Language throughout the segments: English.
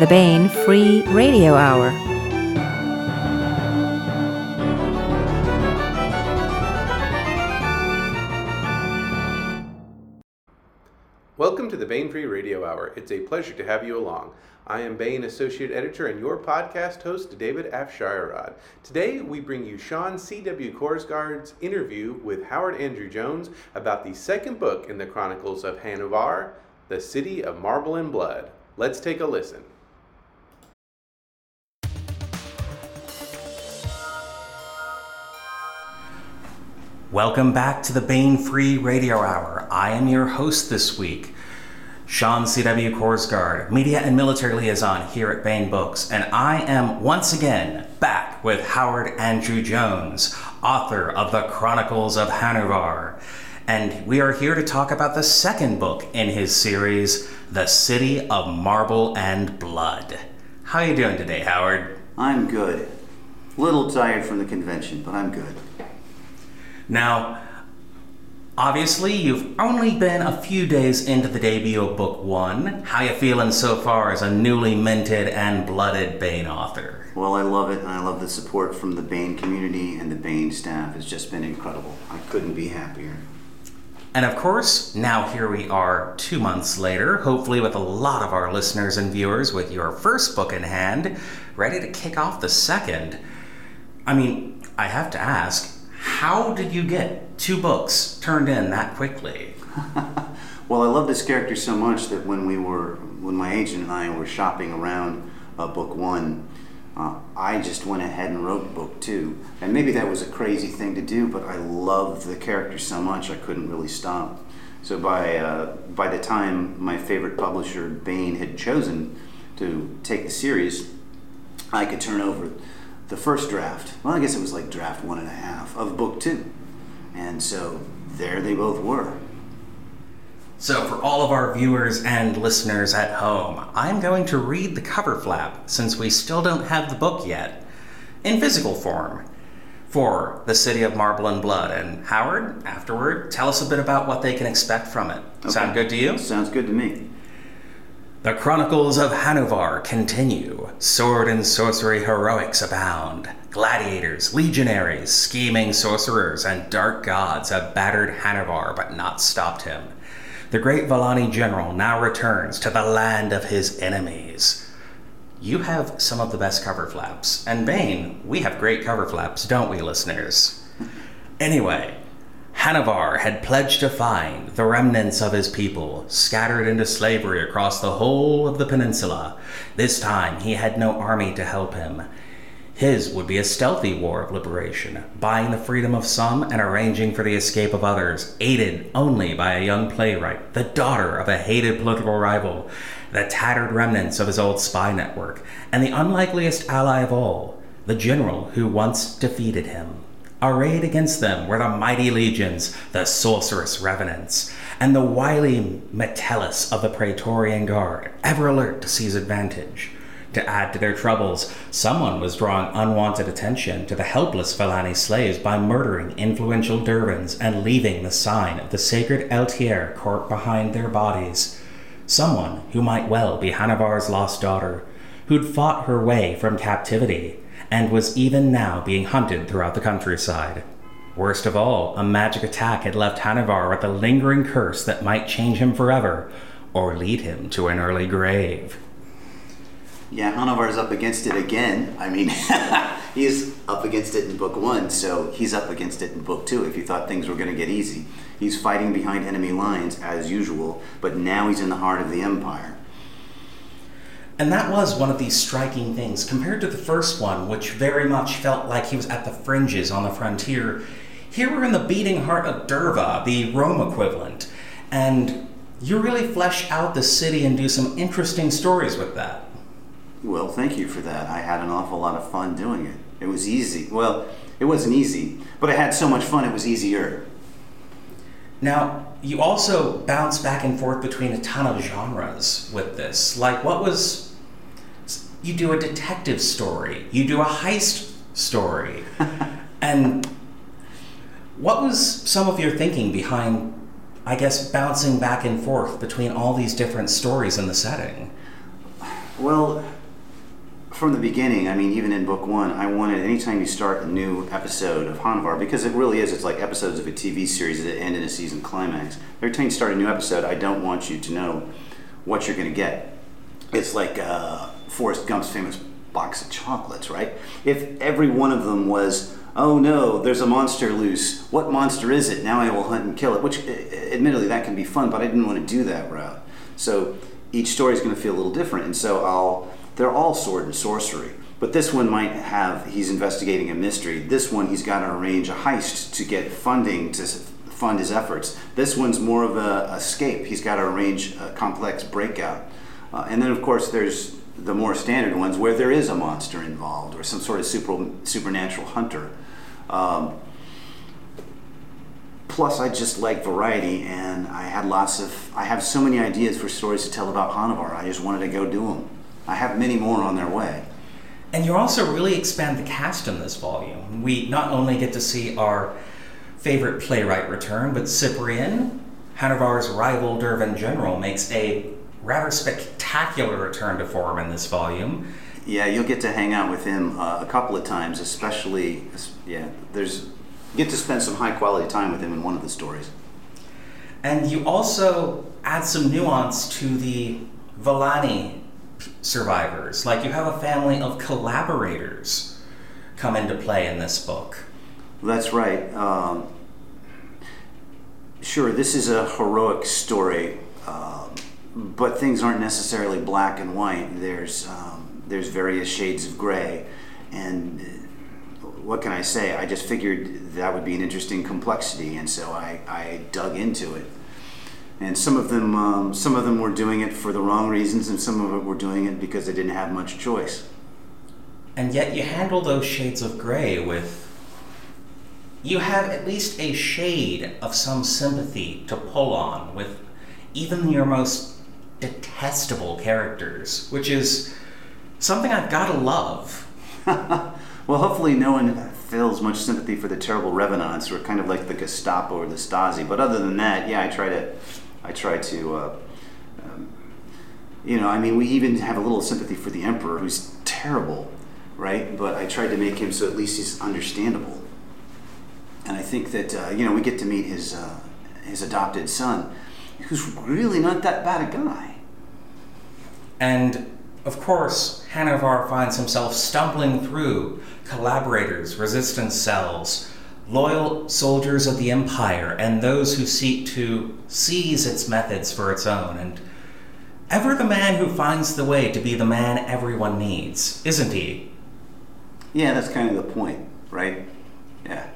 the Baen Free Radio Hour. Welcome to the Baen Free Radio Hour. It's a pleasure to have you along. I am Baen Associate Editor and your podcast host, David Afsharirad. Today, we bring you Sean C.W. Korsgaard's interview with Howard Andrew Jones about the second book in the Chronicles of Hanuvar, The City of Marble and Blood. Let's take a listen. Welcome back to the Baen Free Radio Hour. I am your host this week, Sean C.W. Korsgaard, Media and Military Liaison here at Baen Books, and I am once again back with Howard Andrew Jones, author of The Chronicles of Hanuvar. And we are here to talk about the second book in his series, The City of Marble and Blood. How are you doing today, Howard? I'm good. Little tired from the convention, but I'm good. Now, obviously, you've only been a few days into the debut of Book One. How you feeling so far as a newly minted and blooded Baen author? Well, I love it, and I love the support from the Baen community and the Baen staff. It's just been incredible. I couldn't be happier. And of course, now here we are two months later, hopefully with a lot of our listeners and viewers with your first book in hand, ready to kick off the second. I mean, I have to ask, how did you get two books turned in that quickly? well, I love this character so much that when we were, when my agent and I were shopping around uh, book one, uh, I just went ahead and wrote book two. And maybe that was a crazy thing to do, but I loved the character so much I couldn't really stop. So by uh, by the time my favorite publisher, Baen, had chosen to take the series, I could turn over the first draft, well, I guess it was like draft one and a half of book two. And so there they both were. So, for all of our viewers and listeners at home, I'm going to read the cover flap since we still don't have the book yet in physical form for The City of Marble and Blood. And Howard, afterward, tell us a bit about what they can expect from it. Okay. Sound good to you? Sounds good to me. The Chronicles of Hanuvar continue. Sword and sorcery heroics abound. Gladiators, legionaries, scheming sorcerers, and dark gods have battered Hanuvar but not stopped him. The great Volani general now returns to the land of his enemies. You have some of the best cover flaps. And Baen, we have great cover flaps, don't we, listeners? Anyway, Hanuvar had pledged to find the remnants of his people scattered into slavery across the whole of the peninsula. This time he had no army to help him. His would be a stealthy war of liberation, buying the freedom of some and arranging for the escape of others, aided only by a young playwright, the daughter of a hated political rival, the tattered remnants of his old spy network, and the unlikeliest ally of all, the general who once defeated him. Arrayed against them were the mighty legions, the sorcerous revenants, and the wily Metellus of the Praetorian Guard, ever alert to seize advantage. To add to their troubles, someone was drawing unwanted attention to the helpless Volani slaves by murdering influential Dervans and leaving the sign of the sacred Eltyr court behind their bodies. Someone who might well be Hanuvar's lost daughter, who'd fought her way from captivity and was even now being hunted throughout the countryside. Worst of all, a magic attack had left Hanuvar with a lingering curse that might change him forever or lead him to an early grave. Yeah, Hanuvar's up against it again. I mean, he's up against it in book one, so he's up against it in book two if you thought things were going to get easy. He's fighting behind enemy lines as usual, but now he's in the heart of the Empire. And that was one of these striking things. Compared to the first one, which very much felt like he was at the fringes on the frontier, here we're in the beating heart of Derva, the Rome equivalent. And you really flesh out the city and do some interesting stories with that. Well, thank you for that. I had an awful lot of fun doing it. It was easy. Well, it wasn't easy, but I had so much fun it was easier. Now, you also bounce back and forth between a ton of genres with this. Like, what was you do a detective story, you do a heist story. and what was some of your thinking behind, I guess, bouncing back and forth between all these different stories in the setting? Well, from the beginning, I mean, even in book one, I wanted anytime you start a new episode of Hanuvar, because it really is, it's like episodes of a TV series that end in a season climax. Every time you start a new episode, I don't want you to know what you're going to get. It's like uh, Forrest Gump's famous box of chocolates, right? If every one of them was, oh no, there's a monster loose. What monster is it? Now I will hunt and kill it. Which, uh, admittedly, that can be fun, but I didn't want to do that route. So each story is going to feel a little different, and so I'll they're all sword and sorcery. But this one might have, he's investigating a mystery. This one, he's got to arrange a heist to get funding to fund his efforts. This one's more of a escape. He's got to arrange a complex breakout. Uh, and then, of course, there's the more standard ones where there is a monster involved or some sort of super, supernatural hunter. Um, plus, I just like variety, and I had lots of, I have so many ideas for stories to tell about Hanuvar. I just wanted to go do them. I have many more on their way. And you also really expand the cast in this volume. We not only get to see our favorite playwright return, but Cyprian, Hanuvar's rival Dervan General, makes a rather spectacular return to form in this volume. Yeah, you'll get to hang out with him uh, a couple of times, especially, yeah, there's, get to spend some high quality time with him in one of the stories. And you also add some nuance to the Volani survivors. Like you have a family of collaborators come into play in this book. That's right. Um, sure, this is a heroic story, um, but things aren't necessarily black and white. There's um, there's various shades of gray, and what can I say? I just figured that would be an interesting complexity, and so I, I dug into it and some of them um, some of them were doing it for the wrong reasons and some of them were doing it because they didn't have much choice and yet you handle those shades of gray with you have at least a shade of some sympathy to pull on with even your most detestable characters which is something i've got to love well hopefully no one feels much sympathy for the terrible revenants who are kind of like the gestapo or the stasi but other than that yeah i try to I try to, uh, um, you know, I mean, we even have a little sympathy for the emperor, who's terrible, right? But I tried to make him so at least he's understandable. And I think that uh, you know we get to meet his uh, his adopted son, who's really not that bad a guy. And of course, Hanuvar finds himself stumbling through collaborators, resistance cells, loyal soldiers of the empire and those who seek to seize its methods for its own, and ever the man who finds the way to be the man everyone needs, isn't he? Yeah, that's kind of the point, right? Yeah.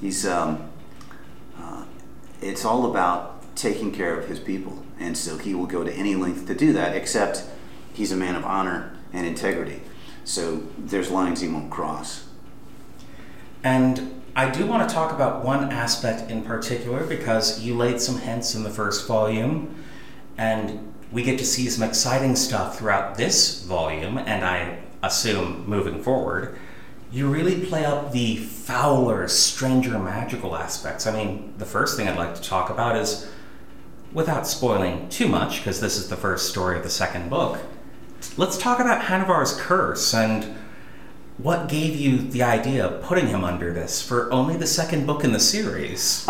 He's, um, uh, it's all about taking care of his people, and so he will go to any length to do that, except he's a man of honor and integrity. So there's lines he won't cross. And I do want to talk about one aspect in particular because you laid some hints in the first volume, and we get to see some exciting stuff throughout this volume, and I assume moving forward. You really play up the fouler, stranger, magical aspects. I mean, the first thing I'd like to talk about is, without spoiling too much, because this is the first story of the second book, let's talk about Hanuvar's curse and what gave you the idea of putting him under this for only the second book in the series?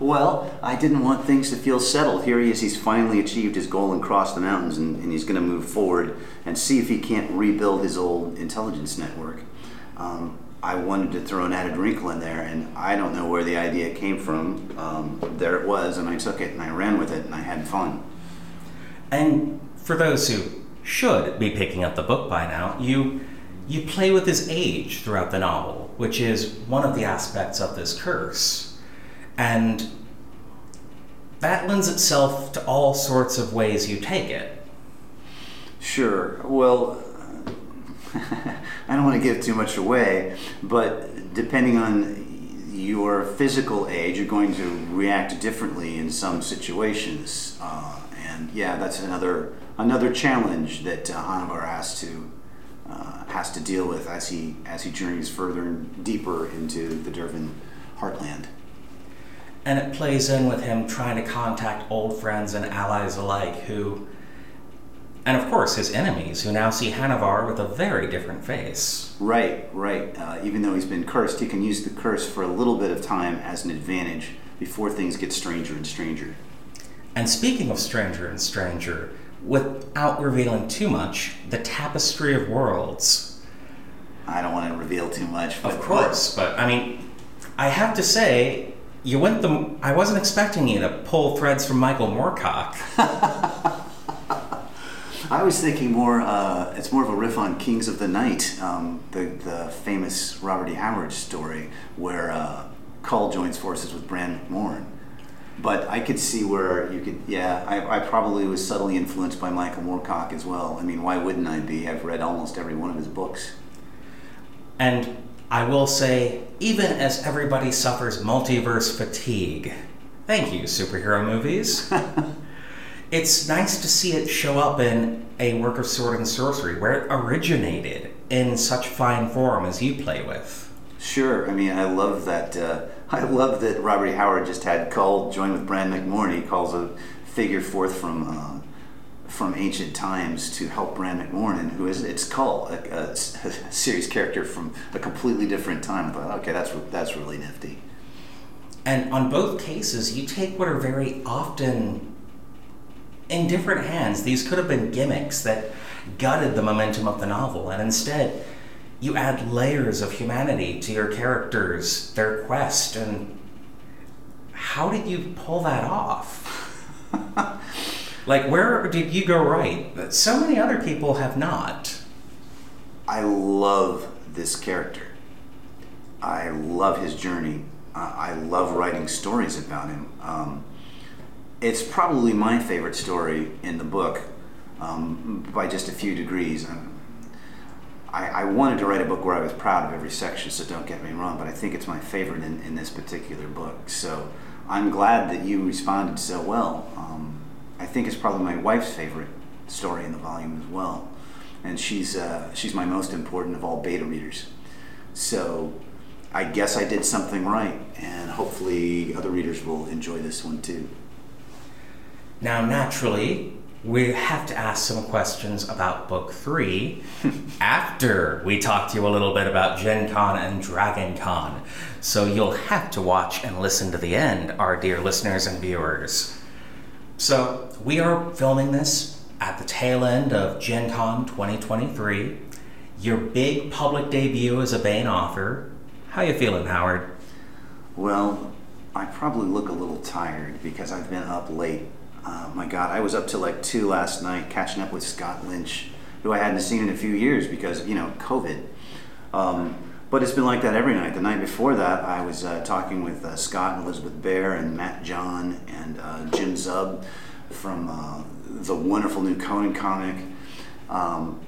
well, I didn't want things to feel settled. Here he is, he's finally achieved his goal and crossed the mountains, and, and he's going to move forward and see if he can't rebuild his old intelligence network. Um, I wanted to throw an added wrinkle in there, and I don't know where the idea came from. Um, there it was, and I took it and I ran with it, and I had fun. And for those who should be picking up the book by now, you you play with his age throughout the novel, which is one of the aspects of this curse. And that lends itself to all sorts of ways you take it. Sure. Well, I don't want to give too much away, but depending on your physical age, you're going to react differently in some situations. Uh, and yeah, that's another another challenge that uh, has to uh, has to deal with as he as he journeys further and deeper into the Dervan heartland. And it plays in with him trying to contact old friends and allies alike who and of course his enemies, who now see Hanuvar with a very different face. Right, right. Uh, even though he's been cursed, he can use the curse for a little bit of time as an advantage before things get stranger and stranger. And speaking of stranger and stranger, without revealing too much, the Tapestry of Worlds. I don't want to reveal too much. Of course, but I mean, I have to say, you went the. I wasn't expecting you to pull threads from Michael Moorcock. I was thinking more. Uh, it's more of a riff on Kings of the Night, um, the the famous Robert E. Howard story where uh, Kull joins forces with Bran Mak Morn. But I could see where you could. Yeah, I, I probably was subtly influenced by Michael Moorcock as well. I mean, why wouldn't I be? I've read almost every one of his books. And I will say, even as everybody suffers multiverse fatigue, thank you, superhero movies. it's nice to see it show up in a work of sword and sorcery where it originated in such fine form as you play with. Sure. I mean, I love that. Uh, I love that Robert. Howard just had Kull join with Bran Mak Morn. He calls a figure forth from uh, from ancient times to help Bran Mak Morn, who is it's Kull, a, a, a series character from a completely different time. I thought, okay, that's that's really nifty. And on both cases, you take what are very often in different hands. These could have been gimmicks that gutted the momentum of the novel, and instead, you add layers of humanity to your characters, their quest, and how did you pull that off? like, where did you go right? That so many other people have not. I love this character. I love his journey. Uh, I love writing stories about him. Um, it's probably my favorite story in the book um, by just a few degrees. I, I, wanted to write a book where I was proud of every section, so don't get me wrong, but I think it's my favorite in, in this particular book. So I'm glad that you responded so well. Um, I think it's probably my wife's favorite story in the volume as well. And she's, uh, she's my most important of all beta readers. So I guess I did something right, and hopefully other readers will enjoy this one too. Now, naturally, we have to ask some questions about book three after we talk to you a little bit about Gen Con and Dragon Con. So you'll have to watch and listen to the end, our dear listeners and viewers. So we are filming this at the tail end of Gen Con 2023. Your big public debut as a Baen author. How you feeling, Howard? Well, I probably look a little tired because I've been up late uh, my God, I was up till like two last night catching up with Scott Lynch, who I hadn't seen in a few years because you know COVID. Um, but it's been like that every night. The night before that, I was uh, talking with uh, Scott and Elizabeth Bear and Matt John and uh, Jim Zub from uh, the wonderful new Conan comic. Um,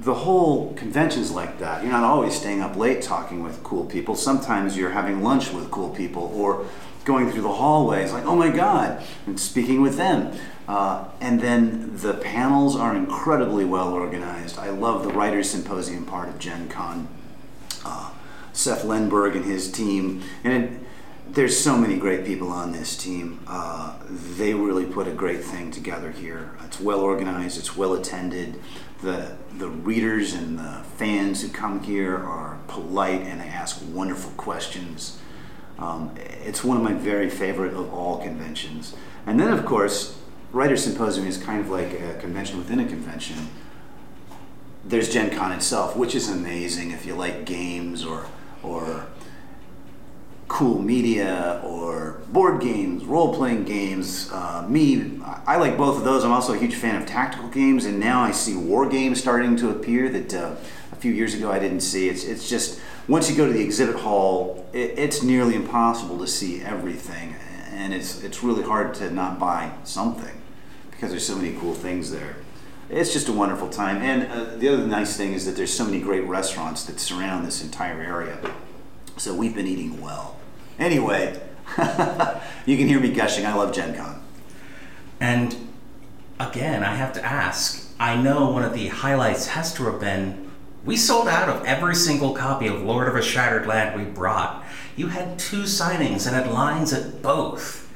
the whole convention's like that. You're not always staying up late talking with cool people. Sometimes you're having lunch with cool people or going through the hallways, like, oh my God, and speaking with them. Uh, and then the panels are incredibly well organized. I love the Writers Symposium part of Gen Con. Uh, Seth Lenberg and his team. And it, there's so many great people on this team. Uh, they really put a great thing together here. It's well organized, it's well attended. The, the readers and the fans who come here are polite and they ask wonderful questions. Um, it's one of my very favorite of all conventions. And then, of course, Writer Symposium is kind of like a convention within a convention. There's Gen Con itself, which is amazing if you like games or, or cool media or board games, role playing games. Uh, me, I like both of those. I'm also a huge fan of tactical games, and now I see war games starting to appear that uh, a few years ago I didn't see. It's, it's just once you go to the exhibit hall, it, it's nearly impossible to see everything, and it's it's really hard to not buy something because there's so many cool things there. It's just a wonderful time, and uh, the other nice thing is that there's so many great restaurants that surround this entire area. So we've been eating well. Anyway, you can hear me gushing. I love Gen Con. And again, I have to ask. I know one of the highlights has to have been we sold out of every single copy of Lord of a Shattered Land we brought. You had two signings and had lines at both.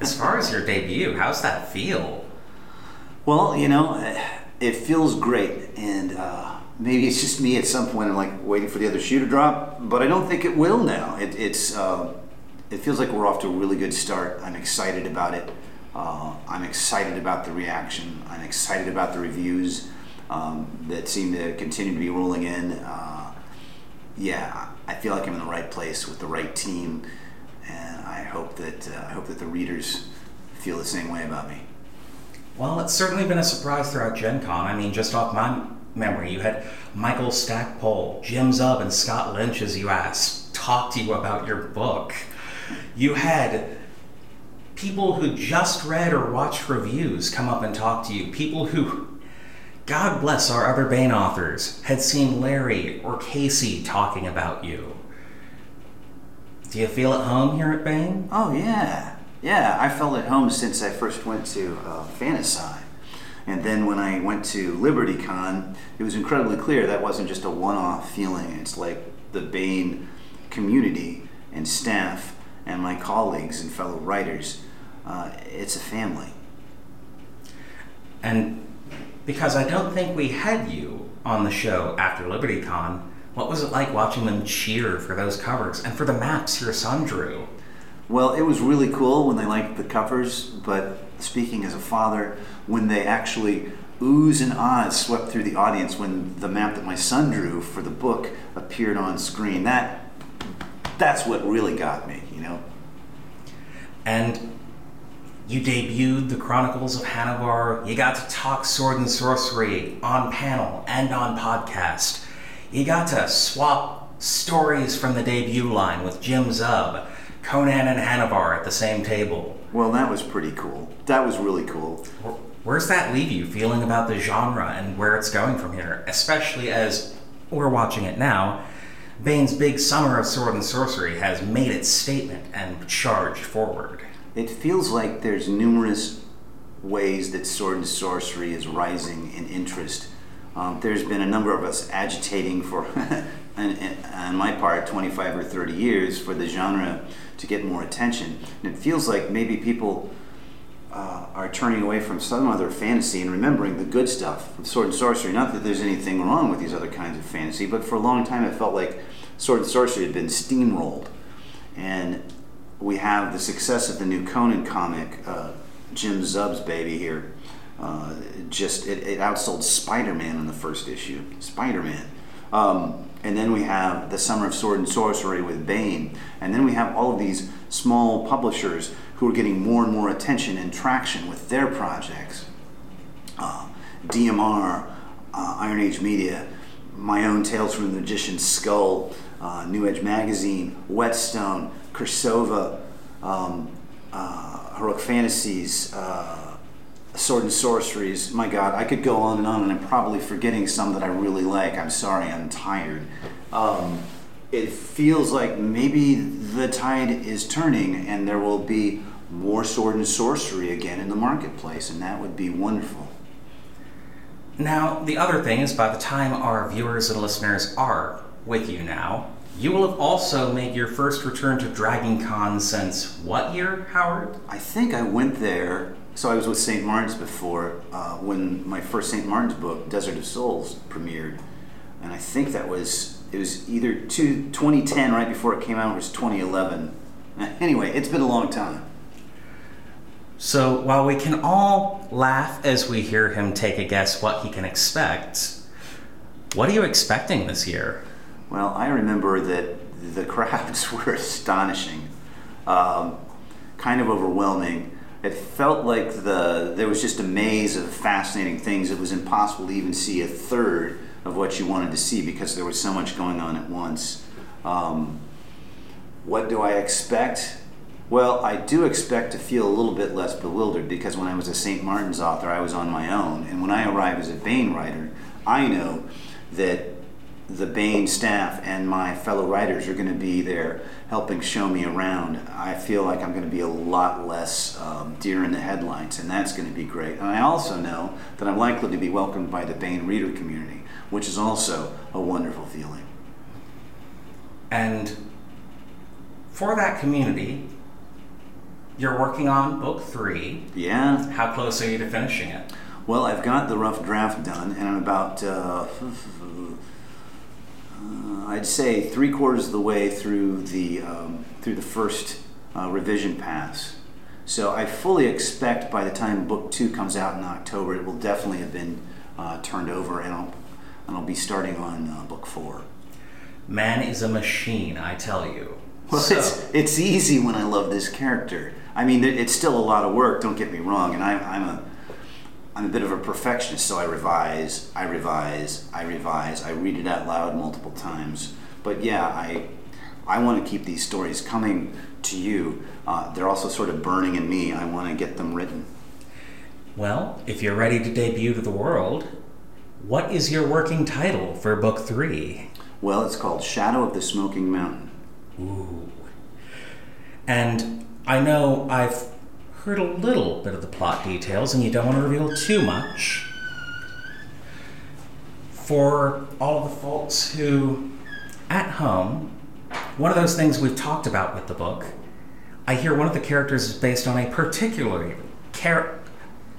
As far as your debut, how's that feel? Well, you know, it feels great, and uh, maybe it's just me at some point. I'm like waiting for the other shoe to drop, but I don't think it will now. It, it's uh, it feels like we're off to a really good start. I'm excited about it. Uh, I'm excited about the reaction. I'm excited about the reviews um, that seem to continue to be rolling in. Uh, yeah, I feel like I'm in the right place with the right team, and I hope that uh, I hope that the readers feel the same way about me. Well, it's certainly been a surprise throughout Gen Con. I mean, just off my memory, you had Michael Stackpole, Jim Zub, and Scott Lynch, as you asked, talk to you about your book. You had people who just read or watched reviews come up and talk to you. People who, God bless our other Baen authors, had seen Larry or Casey talking about you. Do you feel at home here at Baen? Oh yeah, yeah. I felt at home since I first went to uh, Fantasy. And then when I went to LibertyCon, it was incredibly clear that wasn't just a one-off feeling. It's like the Baen community and staff and my colleagues and fellow writers. Uh, it's a family. And because I don't think we had you on the show after LibertyCon, what was it like watching them cheer for those covers and for the maps your son drew? Well, it was really cool when they liked the covers, but speaking as a father, when they actually oohs and ahs swept through the audience when the map that my son drew for the book appeared on screen, that that's what really got me, you know. And you debuted the Chronicles of Hanuvar. You got to talk sword and sorcery on panel and on podcast. You got to swap stories from the debut line with Jim Zub, Conan and Hanuvar at the same table. Well, that was pretty cool. That was really cool. Where's that leave you feeling about the genre and where it's going from here? Especially as we're watching it now, Baen's big summer of sword and sorcery has made its statement and charged forward. It feels like there's numerous ways that sword and sorcery is rising in interest. Um, there's been a number of us agitating for, on my part, 25 or 30 years for the genre to get more attention. And it feels like maybe people uh, are turning away from some other fantasy and remembering the good stuff of sword and sorcery. Not that there's anything wrong with these other kinds of fantasy, but for a long time it felt like sword and sorcery had been steamrolled. And we have the success of the new Conan comic, uh, Jim Zub's baby here. Uh, just it, it, outsold Spider-Man in the first issue. Spider-Man. Um, and then we have the Summer of Sword and Sorcery with Baen. And then we have all of these small publishers who are getting more and more attention and traction with their projects. Uh, DMR, uh, Iron Age Media, my own Tales from the Magician's Skull, uh, New Edge Magazine, Whetstone, Cirsova, um, uh, Heroic Fantasies, uh, Sword and Sorceries. My God, I could go on and on, and I'm probably forgetting some that I really like. I'm sorry, I'm tired. Um, it feels like maybe the tide is turning and there will be more sword and sorcery again in the marketplace, and that would be wonderful. Now, the other thing is by the time our viewers and listeners are with you now, you will have also made your first return to Dragon Con since what year, Howard? I think I went there. So I was with St. Martin's before uh, when my first St. Martin's book, Desert of Souls, premiered, and I think that was it was either two, 2010 right before it came out, or it was 2011. Anyway, it's been a long time. So while we can all laugh as we hear him take a guess what he can expect, what are you expecting this year? Well, I remember that the crowds were astonishing, um, kind of overwhelming. It felt like the there was just a maze of fascinating things. It was impossible to even see a third of what you wanted to see because there was so much going on at once. Um, what do I expect? Well, I do expect to feel a little bit less bewildered because when I was a St. Martin's author, I was on my own. And when I arrive as a Baen writer, I know that the Baen staff and my fellow writers are going to be there helping show me around. I feel like I'm going to be a lot less um, deer in the headlines, and that's going to be great. And I also know that I'm likely to be welcomed by the Baen reader community, which is also a wonderful feeling. And for that community, you're working on book three. Yeah. How close are you to finishing it? Well, I've got the rough draft done, and I'm about, uh, uh, I'd say, three quarters of the way through the um, through the first uh, revision pass. So I fully expect by the time book two comes out in October, it will definitely have been uh, turned over, and I'll and I'll be starting on uh, book four. Man is a machine, I tell you. Well, So- it's it's easy when I love this character. I mean, it's still a lot of work. Don't get me wrong, and I'm I'm a I'm a bit of a perfectionist, so I revise, I revise, I revise. I read it out loud multiple times. But yeah, I I want to keep these stories coming to you. Uh, they're also sort of burning in me. I want to get them written. Well, if you're ready to debut to the world, what is your working title for book three? Well, it's called Shadow of the Smoking Mountain. Ooh. And I know I've heard a little bit of the plot details, and you don't want to reveal too much. For all of the folks who, at home, one of those things we've talked about with the book, I hear one of the characters is based on a particularly char-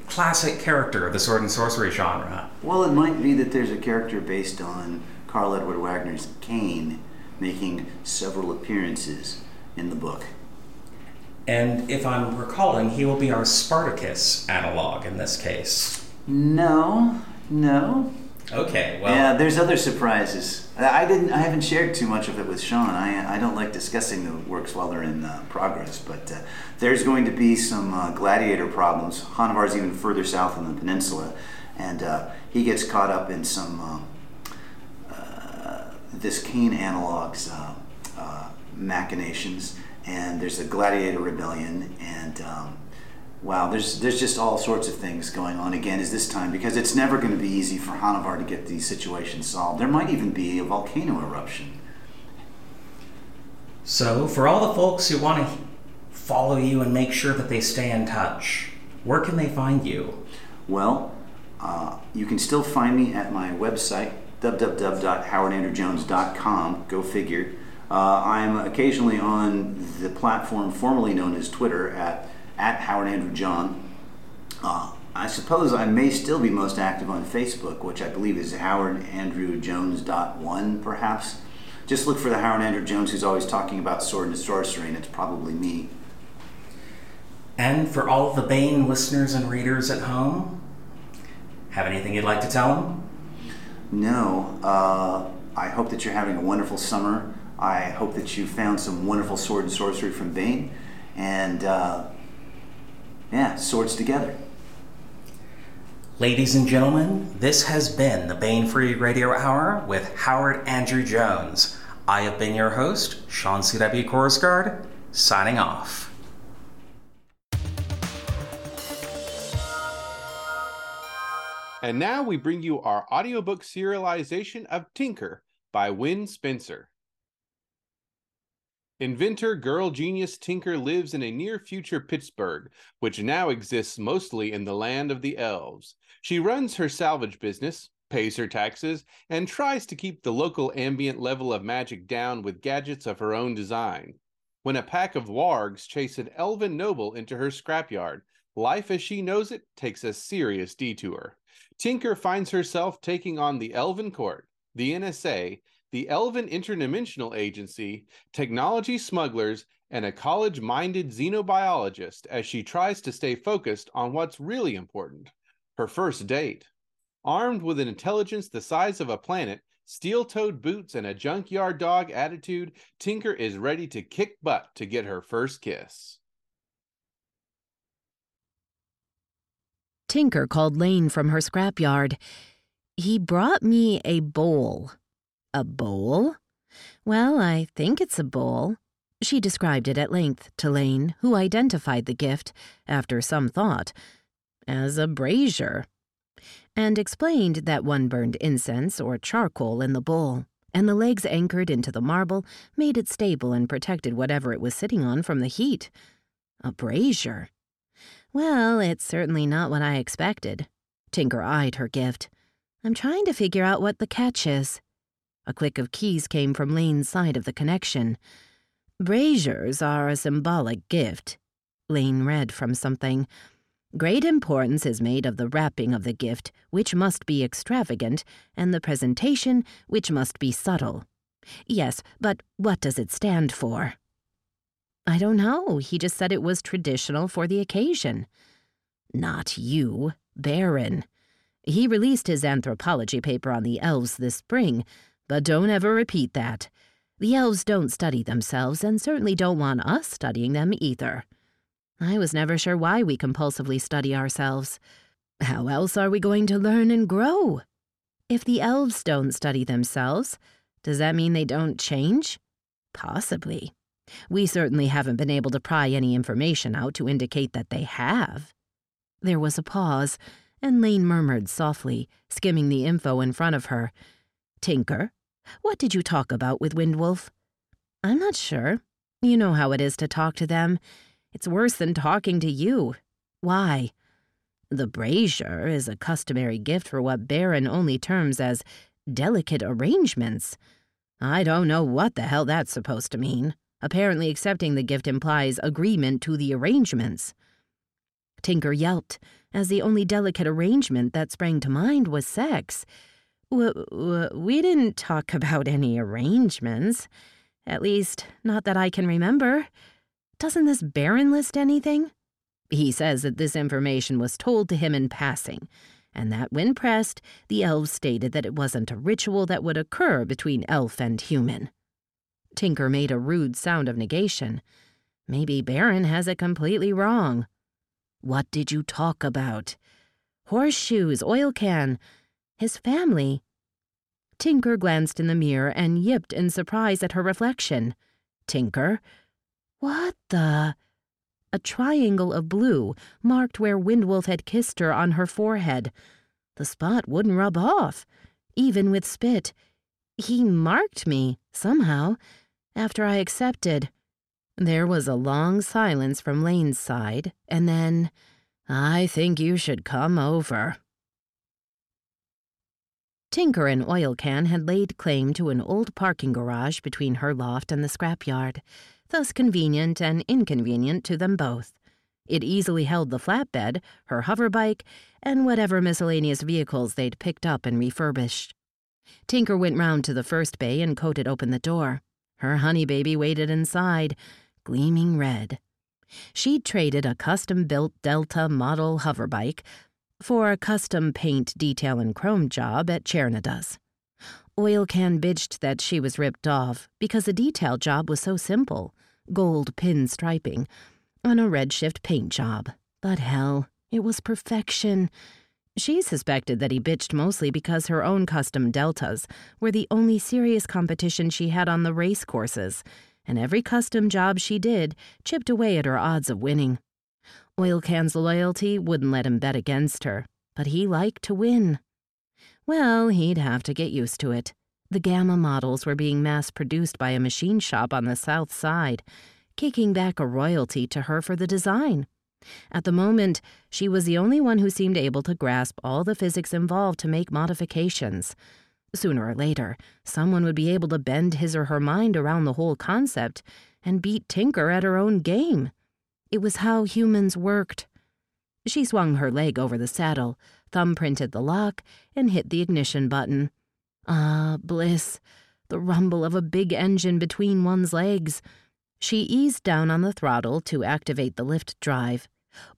classic character of the sword and sorcery genre. Well, it might be that there's a character based on Karl Edward Wagner's Kane making several appearances in the book. And if I'm recalling, he will be our Spartacus analog in this case. No, no. Okay, well. yeah, there's other surprises. I didn't. I haven't shared too much of it with Sean. I I don't like discussing the works while they're in uh, progress. But uh, there's going to be some uh, gladiator problems. Hanuvar's even further south on the peninsula, and uh, he gets caught up in some um, uh, this Kane analogs uh, uh, machinations. And there's a gladiator rebellion, and um, Wow, there's there's just all sorts of things going on again is this time because it's never going to be easy for Hanuvar to get these situations solved. There might even be a volcano eruption. So, for all the folks who want to follow you and make sure that they stay in touch, where can they find you? Well, uh, you can still find me at my website www.howardandrewjones.com. Go figure. Uh, I'm occasionally on the platform formerly known as Twitter at at Howard Andrew John. Uh, I suppose I may still be most active on Facebook, which I believe is Howard Andrew Jones dot one, perhaps. Just look for the Howard Andrew Jones who's always talking about sword and sorcery, and it's probably me. And for all of the Baen listeners and readers at home, have anything you'd like to tell them? No, uh, I hope that you're having a wonderful summer. I hope that you found some wonderful sword and sorcery from Baen, and uh, yeah, swords together. Ladies and gentlemen, this has been the Baen Free Radio Hour with Howard Andrew Jones. I have been your host, Sean C.W. Korsgaard, signing off. And now we bring you our audiobook serialization of Tinker by Wen Spencer. Inventor girl genius Tinker lives in a near future Pittsburgh, which now exists mostly in the land of the elves. She runs her salvage business, pays her taxes, and tries to keep the local ambient level of magic down with gadgets of her own design. When a pack of wargs chase an elven noble into her scrapyard, life as she knows it takes a serious detour. Tinker finds herself taking on the Elven Court, the NSA, the Elven Interdimensional Agency, technology smugglers, and a college minded xenobiologist as she tries to stay focused on what's really important her first date. Armed with an intelligence the size of a planet, steel toed boots, and a junkyard dog attitude, Tinker is ready to kick butt to get her first kiss. Tinker called Lain from her scrapyard. He brought me a bowl. A bowl? Well, I think it's a bowl. She described it at length to Lain, who identified the gift, after some thought, as a brazier, and explained that one burned incense or charcoal in the bowl, and the legs anchored into the marble made it stable and protected whatever it was sitting on from the heat. A brazier. Well, it's certainly not what I expected. Tinker eyed her gift. I'm trying to figure out what the catch is. A click of keys came from Lain's side of the connection. Braziers are a symbolic gift. Lain read from something. Great importance is made of the wrapping of the gift, which must be extravagant, and the presentation, which must be subtle. Yes, but what does it stand for? I don't know. He just said it was traditional for the occasion. Not you, Baron. He released his anthropology paper on the elves this spring, but don't ever repeat that. The elves don't study themselves and certainly don't want us studying them either. I was never sure why we compulsively study ourselves. How else are we going to learn and grow? If the elves don't study themselves, does that mean they don't change? Possibly. We certainly haven't been able to pry any information out to indicate that they have. There was a pause, and Lain murmured softly, skimming the info in front of her. Tinker, what did you talk about with Windwolf? I'm not sure. You know how it is to talk to them. It's worse than talking to you. Why? The brazier is a customary gift for what Baron only terms as delicate arrangements. I don't know what the hell that's supposed to mean. Apparently, accepting the gift implies agreement to the arrangements. Tinker yelped, as the only delicate arrangement that sprang to mind was sex. We didn't talk about any arrangements. At least, not that I can remember. Doesn't this Baron list anything? He says that this information was told to him in passing, and that when pressed, the elves stated that it wasn't a ritual that would occur between elf and human. Tinker made a rude sound of negation. Maybe Baron has it completely wrong. What did you talk about? Horseshoes, oil can, his family. Tinker glanced in the mirror and yipped in surprise at her reflection. Tinker, what the? A triangle of blue marked where Windwolf had kissed her on her forehead. The spot wouldn't rub off, even with spit. He marked me, somehow, after I accepted. There was a long silence from Lain's side, and then, I think you should come over. Tinker and Oil Can had laid claim to an old parking garage between her loft and the scrapyard thus convenient and inconvenient to them both. It easily held the flatbed, her hover bike, and whatever miscellaneous vehicles they'd picked up and refurbished. Tinker went round to the first bay and coated open the door. Her honey baby waited inside, gleaming red. She'd traded a custom built Delta model hover bike for a custom paint, detail, and chrome job at Chernada's. Oil Can bitched that she was ripped off because the detail job was so simple gold pin striping on a redshift paint job. But hell, it was perfection. She suspected that he bitched mostly because her own custom deltas were the only serious competition she had on the race courses, and every custom job she did chipped away at her odds of winning. Oil Can's loyalty wouldn't let him bet against her, but he liked to win. Well, he'd have to get used to it. The Gamma models were being mass produced by a machine shop on the south side, kicking back a royalty to her for the design. At the moment, she was the only one who seemed able to grasp all the physics involved to make modifications. Sooner or later, someone would be able to bend his or her mind around the whole concept and beat Tinker at her own game. It was how humans worked. She swung her leg over the saddle, thumbprinted the lock, and hit the ignition button. Ah, bliss, the rumble of a big engine between one's legs. She eased down on the throttle to activate the lift drive.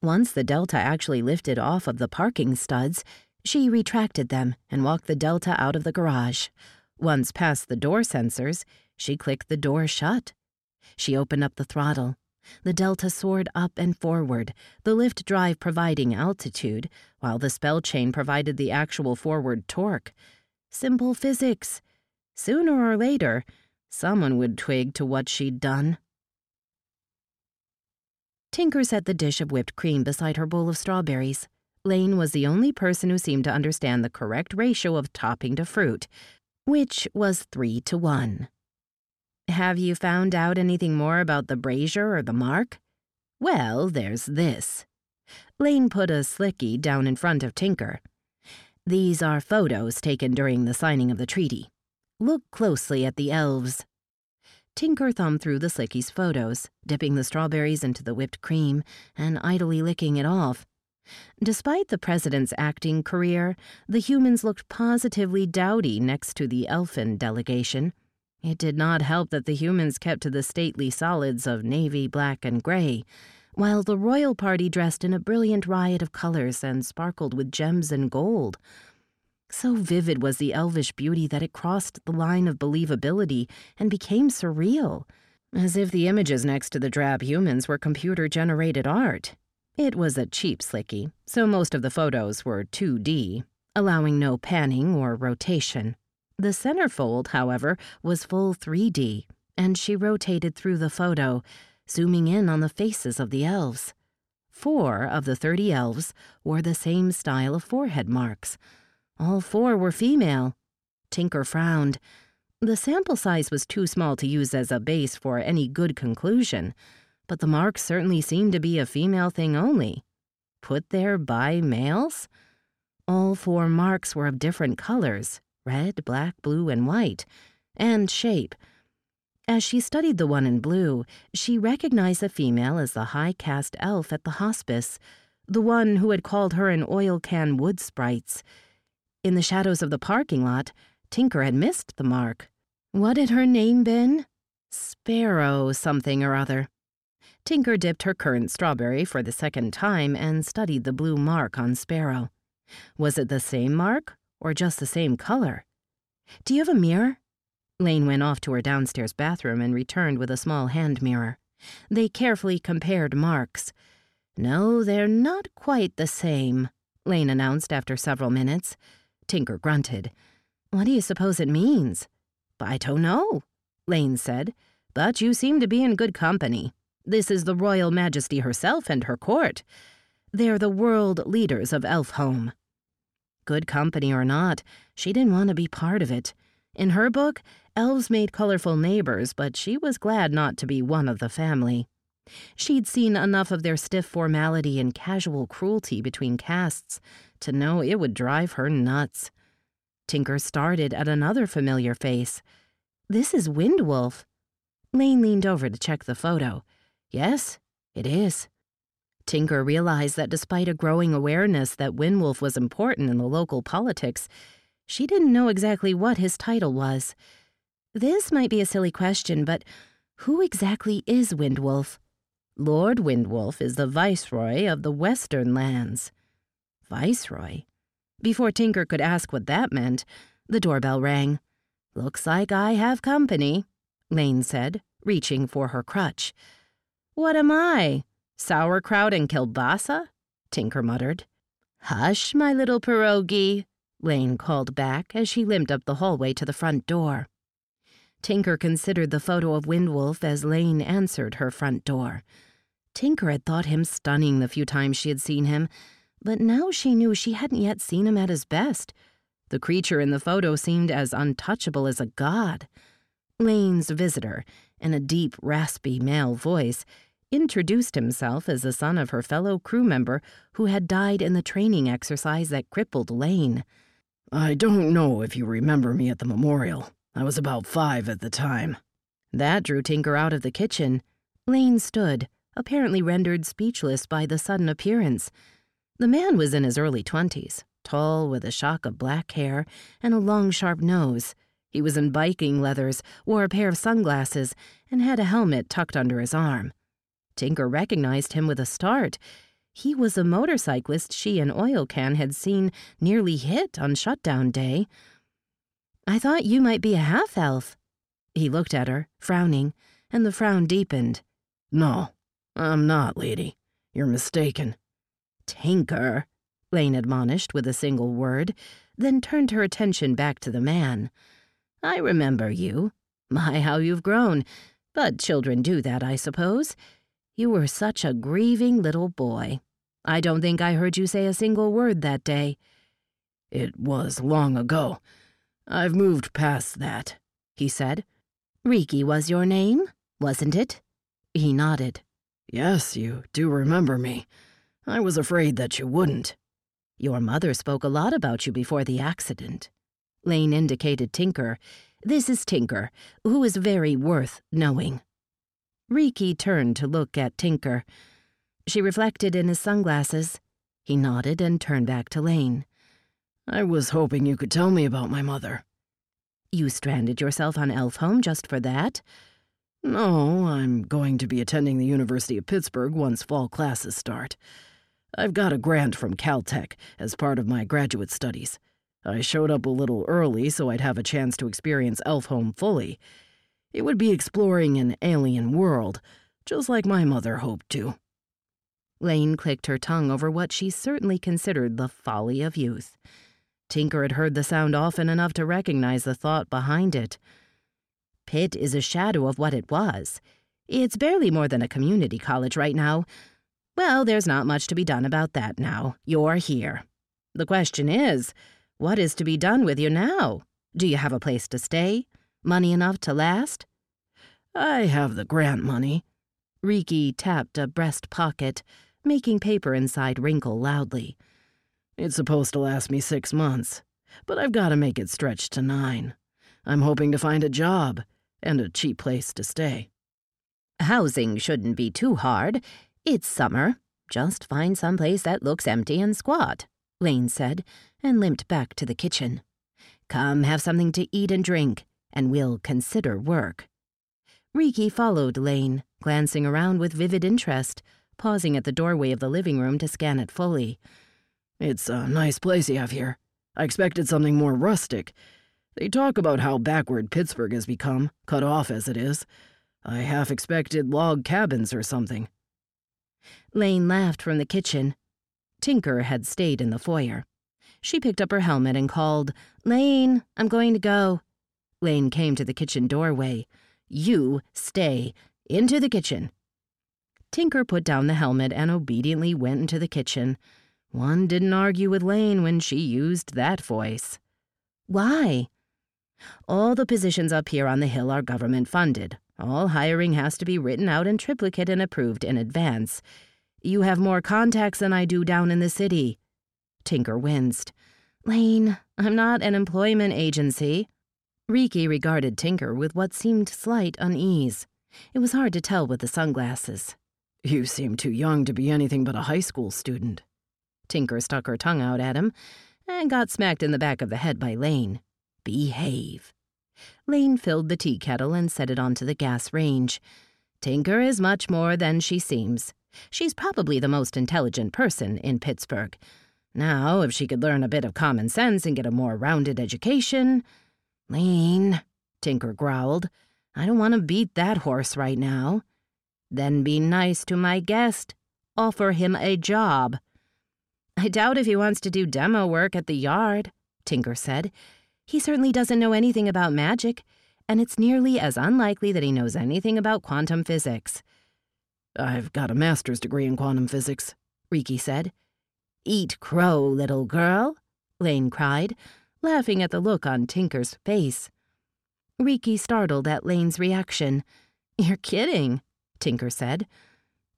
Once the Delta actually lifted off of the parking studs, she retracted them and walked the Delta out of the garage. Once past the door sensors, she clicked the door shut. She opened up the throttle. The Delta soared up and forward, the lift drive providing altitude, while the spell chain provided the actual forward torque. Simple physics. Sooner or later, someone would twig to what she'd done. Tinker set the dish of whipped cream beside her bowl of strawberries. Lain was the only person who seemed to understand the correct ratio of topping to fruit, which was three to one. Have you found out anything more about the brazier or the mark? Well, there's this. Lain put a slicky down in front of Tinker. These are photos taken during the signing of the treaty. Look closely at the elves. Tinker thumbed through the slicky's photos, dipping the strawberries into the whipped cream and idly licking it off. Despite the president's acting career, the humans looked positively dowdy next to the elfin delegation. It did not help that the humans kept to the stately solids of navy, black, and gray, while the royal party dressed in a brilliant riot of colors and sparkled with gems and gold. So vivid was the elvish beauty that it crossed the line of believability and became surreal, as if the images next to the drab humans were computer generated art. It was a cheap slicky, so most of the photos were 2D, allowing no panning or rotation. The centerfold, however, was full 3D, and she rotated through the photo, zooming in on the faces of the elves. Four of the 30 elves wore the same style of forehead marks. All four were female. Tinker frowned. The sample size was too small to use as a base for any good conclusion, but the marks certainly seemed to be a female thing only. Put there by males? All four marks were of different colors red, black, blue, and white, and shape. As she studied the one in blue, she recognized the female as the high caste elf at the hospice, the one who had called her an oil can wood sprites. In the shadows of the parking lot, Tinker had missed the mark. What had her name been? Sparrow something or other. Tinker dipped her currant strawberry for the second time and studied the blue mark on Sparrow. Was it the same mark, or just the same color? Do you have a mirror? Lain went off to her downstairs bathroom and returned with a small hand mirror. They carefully compared marks. No, they're not quite the same, Lain announced after several minutes. Tinker grunted. What do you suppose it means? I don't know, Lain said, but you seem to be in good company. This is the Royal Majesty herself and her court. They're the world leaders of Elfhome. Good company or not, she didn't want to be part of it. In her book, elves made colorful neighbors, but she was glad not to be one of the family. She'd seen enough of their stiff formality and casual cruelty between castes to know it would drive her nuts. Tinker started at another familiar face. This is Windwolf. Lain leaned over to check the photo. Yes, it is. Tinker realized that despite a growing awareness that Windwolf was important in the local politics, she didn't know exactly what his title was. This might be a silly question, but who exactly is Windwolf? Lord Windwolf is the Viceroy of the Western Lands. Viceroy? Before Tinker could ask what that meant, the doorbell rang. Looks like I have company, Lain said, reaching for her crutch. What am I? Sauerkraut and kielbasa? Tinker muttered. Hush, my little pierogi, Lain called back as she limped up the hallway to the front door. Tinker considered the photo of Windwolf as Lain answered her front door. Tinker had thought him stunning the few times she had seen him, but now she knew she hadn't yet seen him at his best. The creature in the photo seemed as untouchable as a god. Lain's visitor, in a deep, raspy male voice, introduced himself as the son of her fellow crew member who had died in the training exercise that crippled Lain. I don't know if you remember me at the memorial. I was about five at the time. That drew Tinker out of the kitchen. Lain stood, apparently rendered speechless by the sudden appearance. The man was in his early twenties, tall with a shock of black hair and a long, sharp nose. He was in biking leathers, wore a pair of sunglasses, and had a helmet tucked under his arm. Tinker recognized him with a start. He was a motorcyclist she and Oil Can had seen nearly hit on shutdown day. I thought you might be a half elf. He looked at her, frowning, and the frown deepened. No, I'm not, lady. You're mistaken. Tinker, Lain admonished with a single word, then turned her attention back to the man. I remember you. My, how you've grown. But children do that, I suppose. You were such a grieving little boy. I don't think I heard you say a single word that day. It was long ago. I've moved past that, he said. Riki was your name, wasn't it? He nodded. Yes, you do remember me. I was afraid that you wouldn't. Your mother spoke a lot about you before the accident. Lain indicated Tinker. This is Tinker, who is very worth knowing. Riki turned to look at Tinker. She reflected in his sunglasses. He nodded and turned back to Lain. I was hoping you could tell me about my mother. You stranded yourself on Elfhome just for that? No, I'm going to be attending the University of Pittsburgh once fall classes start. I've got a grant from Caltech as part of my graduate studies. I showed up a little early so I'd have a chance to experience Elfhome fully. It would be exploring an alien world, just like my mother hoped to. Lain clicked her tongue over what she certainly considered the folly of youth. Tinker had heard the sound often enough to recognize the thought behind it. Pitt is a shadow of what it was. It's barely more than a community college right now. Well, there's not much to be done about that now. You're here. The question is, what is to be done with you now? Do you have a place to stay? Money enough to last? I have the grant money. Riki tapped a breast pocket, making paper inside wrinkle loudly. It's supposed to last me six months, but I've got to make it stretch to nine. I'm hoping to find a job and a cheap place to stay. Housing shouldn't be too hard. It's summer. Just find some place that looks empty and squat, Lain said, and limped back to the kitchen. Come have something to eat and drink, and we'll consider work. Riki followed Lain, glancing around with vivid interest, pausing at the doorway of the living room to scan it fully. It's a nice place you have here. I expected something more rustic. They talk about how backward Pittsburgh has become, cut off as it is. I half expected log cabins or something. Lain laughed from the kitchen. Tinker had stayed in the foyer. She picked up her helmet and called, Lain, I'm going to go. Lain came to the kitchen doorway. You stay. Into the kitchen. Tinker put down the helmet and obediently went into the kitchen. One didn't argue with Lain when she used that voice. Why? All the positions up here on the hill are government funded. All hiring has to be written out in triplicate and approved in advance. You have more contacts than I do down in the city. Tinker winced. Lain, I'm not an employment agency. Riki regarded Tinker with what seemed slight unease. It was hard to tell with the sunglasses. You seem too young to be anything but a high school student. Tinker stuck her tongue out at him and got smacked in the back of the head by Lain. Behave. Lain filled the tea kettle and set it onto the gas range. Tinker is much more than she seems. She's probably the most intelligent person in Pittsburgh. Now, if she could learn a bit of common sense and get a more rounded education. Lain, Tinker growled, I don't want to beat that horse right now. Then be nice to my guest. Offer him a job. I doubt if he wants to do demo work at the yard, Tinker said. He certainly doesn't know anything about magic, and it's nearly as unlikely that he knows anything about quantum physics. I've got a master's degree in quantum physics, Riki said. Eat crow, little girl, Lain cried, laughing at the look on Tinker's face. Riki startled at Lain's reaction. You're kidding, Tinker said.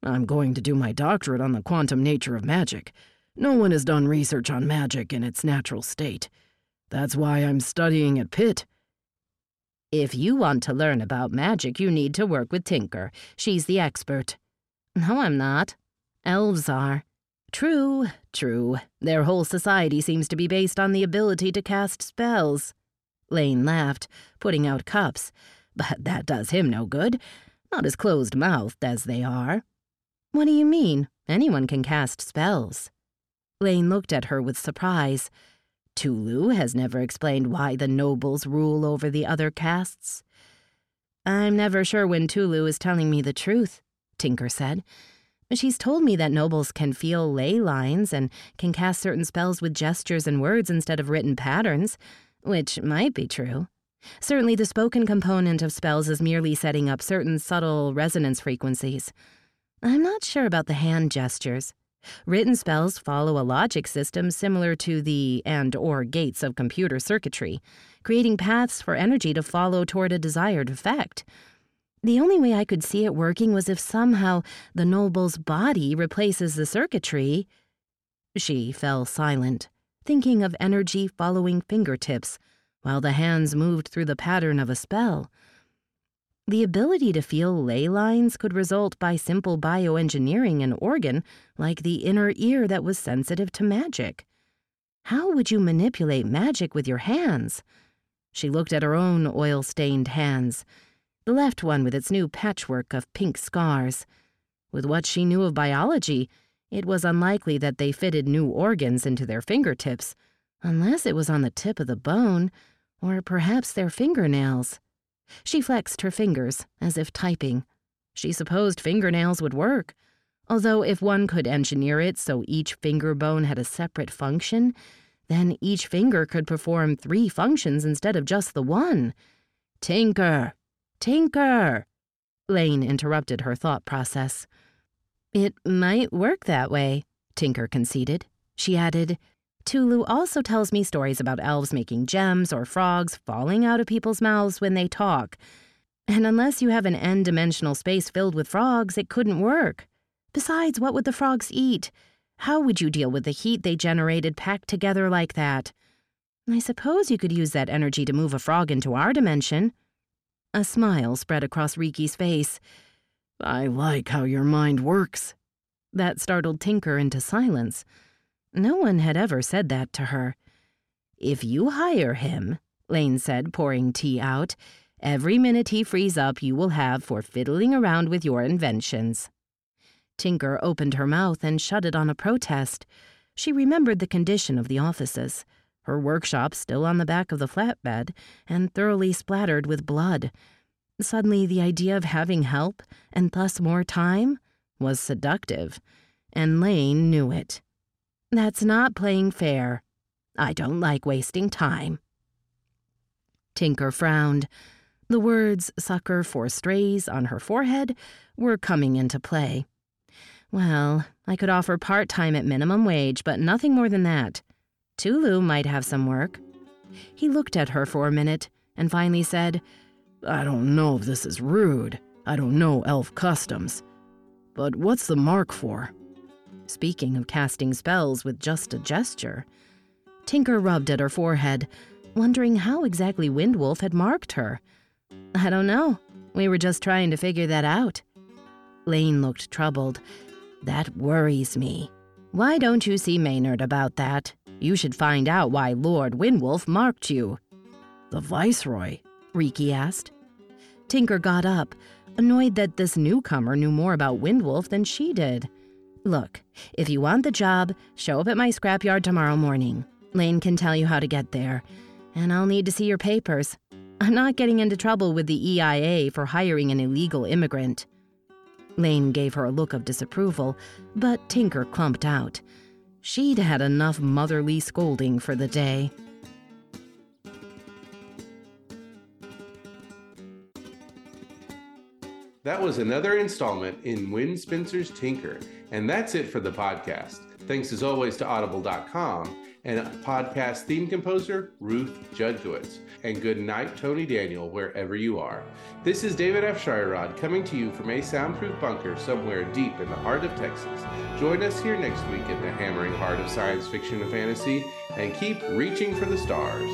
I'm going to do my doctorate on the quantum nature of magic. No one has done research on magic in its natural state. That's why I'm studying at Pitt. If you want to learn about magic, you need to work with Tinker. She's the expert. No, I'm not. Elves are. True, true. Their whole society seems to be based on the ability to cast spells. Lain laughed, putting out cups. But that does him no good. Not as closed mouthed as they are. What do you mean? Anyone can cast spells. Lain looked at her with surprise. Tooloo has never explained why the nobles rule over the other castes. I'm never sure when Tooloo is telling me the truth, Tinker said. She's told me that nobles can feel ley lines and can cast certain spells with gestures and words instead of written patterns, which might be true. Certainly, the spoken component of spells is merely setting up certain subtle resonance frequencies. I'm not sure about the hand gestures. Written spells follow a logic system similar to the and or gates of computer circuitry, creating paths for energy to follow toward a desired effect. The only way I could see it working was if somehow the noble's body replaces the circuitry. She fell silent, thinking of energy following fingertips, while the hands moved through the pattern of a spell. The ability to feel ley lines could result by simple bioengineering an organ like the inner ear that was sensitive to magic. How would you manipulate magic with your hands? She looked at her own oil stained hands, the left one with its new patchwork of pink scars. With what she knew of biology, it was unlikely that they fitted new organs into their fingertips, unless it was on the tip of the bone, or perhaps their fingernails. She flexed her fingers, as if typing. She supposed fingernails would work, although if one could engineer it so each finger bone had a separate function, then each finger could perform three functions instead of just the one. Tinker! Tinker! Lane interrupted her thought process. It might work that way, Tinker conceded. She added, Tooloo also tells me stories about elves making gems or frogs falling out of people's mouths when they talk. And unless you have an n dimensional space filled with frogs, it couldn't work. Besides, what would the frogs eat? How would you deal with the heat they generated packed together like that? I suppose you could use that energy to move a frog into our dimension. A smile spread across Riki's face. I like how your mind works. That startled Tinker into silence. No one had ever said that to her. If you hire him, Lain said, pouring tea out, every minute he frees up you will have for fiddling around with your inventions. Tinker opened her mouth and shut it on a protest. She remembered the condition of the offices, her workshop still on the back of the flatbed and thoroughly splattered with blood. Suddenly, the idea of having help, and thus more time, was seductive, and Lain knew it. That's not playing fair. I don't like wasting time. Tinker frowned. The words sucker for strays on her forehead were coming into play. Well, I could offer part time at minimum wage, but nothing more than that. Tooloo might have some work. He looked at her for a minute and finally said, I don't know if this is rude. I don't know elf customs. But what's the mark for? Speaking of casting spells with just a gesture, Tinker rubbed at her forehead, wondering how exactly Windwolf had marked her. I don't know. We were just trying to figure that out. Lain looked troubled. That worries me. Why don't you see Maynard about that? You should find out why Lord Windwolf marked you. The Viceroy? Riki asked. Tinker got up, annoyed that this newcomer knew more about Windwolf than she did. Look, if you want the job, show up at my scrapyard tomorrow morning. Lain can tell you how to get there. And I'll need to see your papers. I'm not getting into trouble with the EIA for hiring an illegal immigrant. Lain gave her a look of disapproval, but Tinker clumped out. She'd had enough motherly scolding for the day. That was another installment in Wen Spencer's Tinker, and that's it for the podcast. Thanks as always to Audible.com and podcast theme composer Ruth Judkowitz. And good night, Tony Daniel, wherever you are. This is David Afsharirad coming to you from a soundproof bunker somewhere deep in the heart of Texas. Join us here next week in the hammering heart of science fiction and fantasy, and keep reaching for the stars.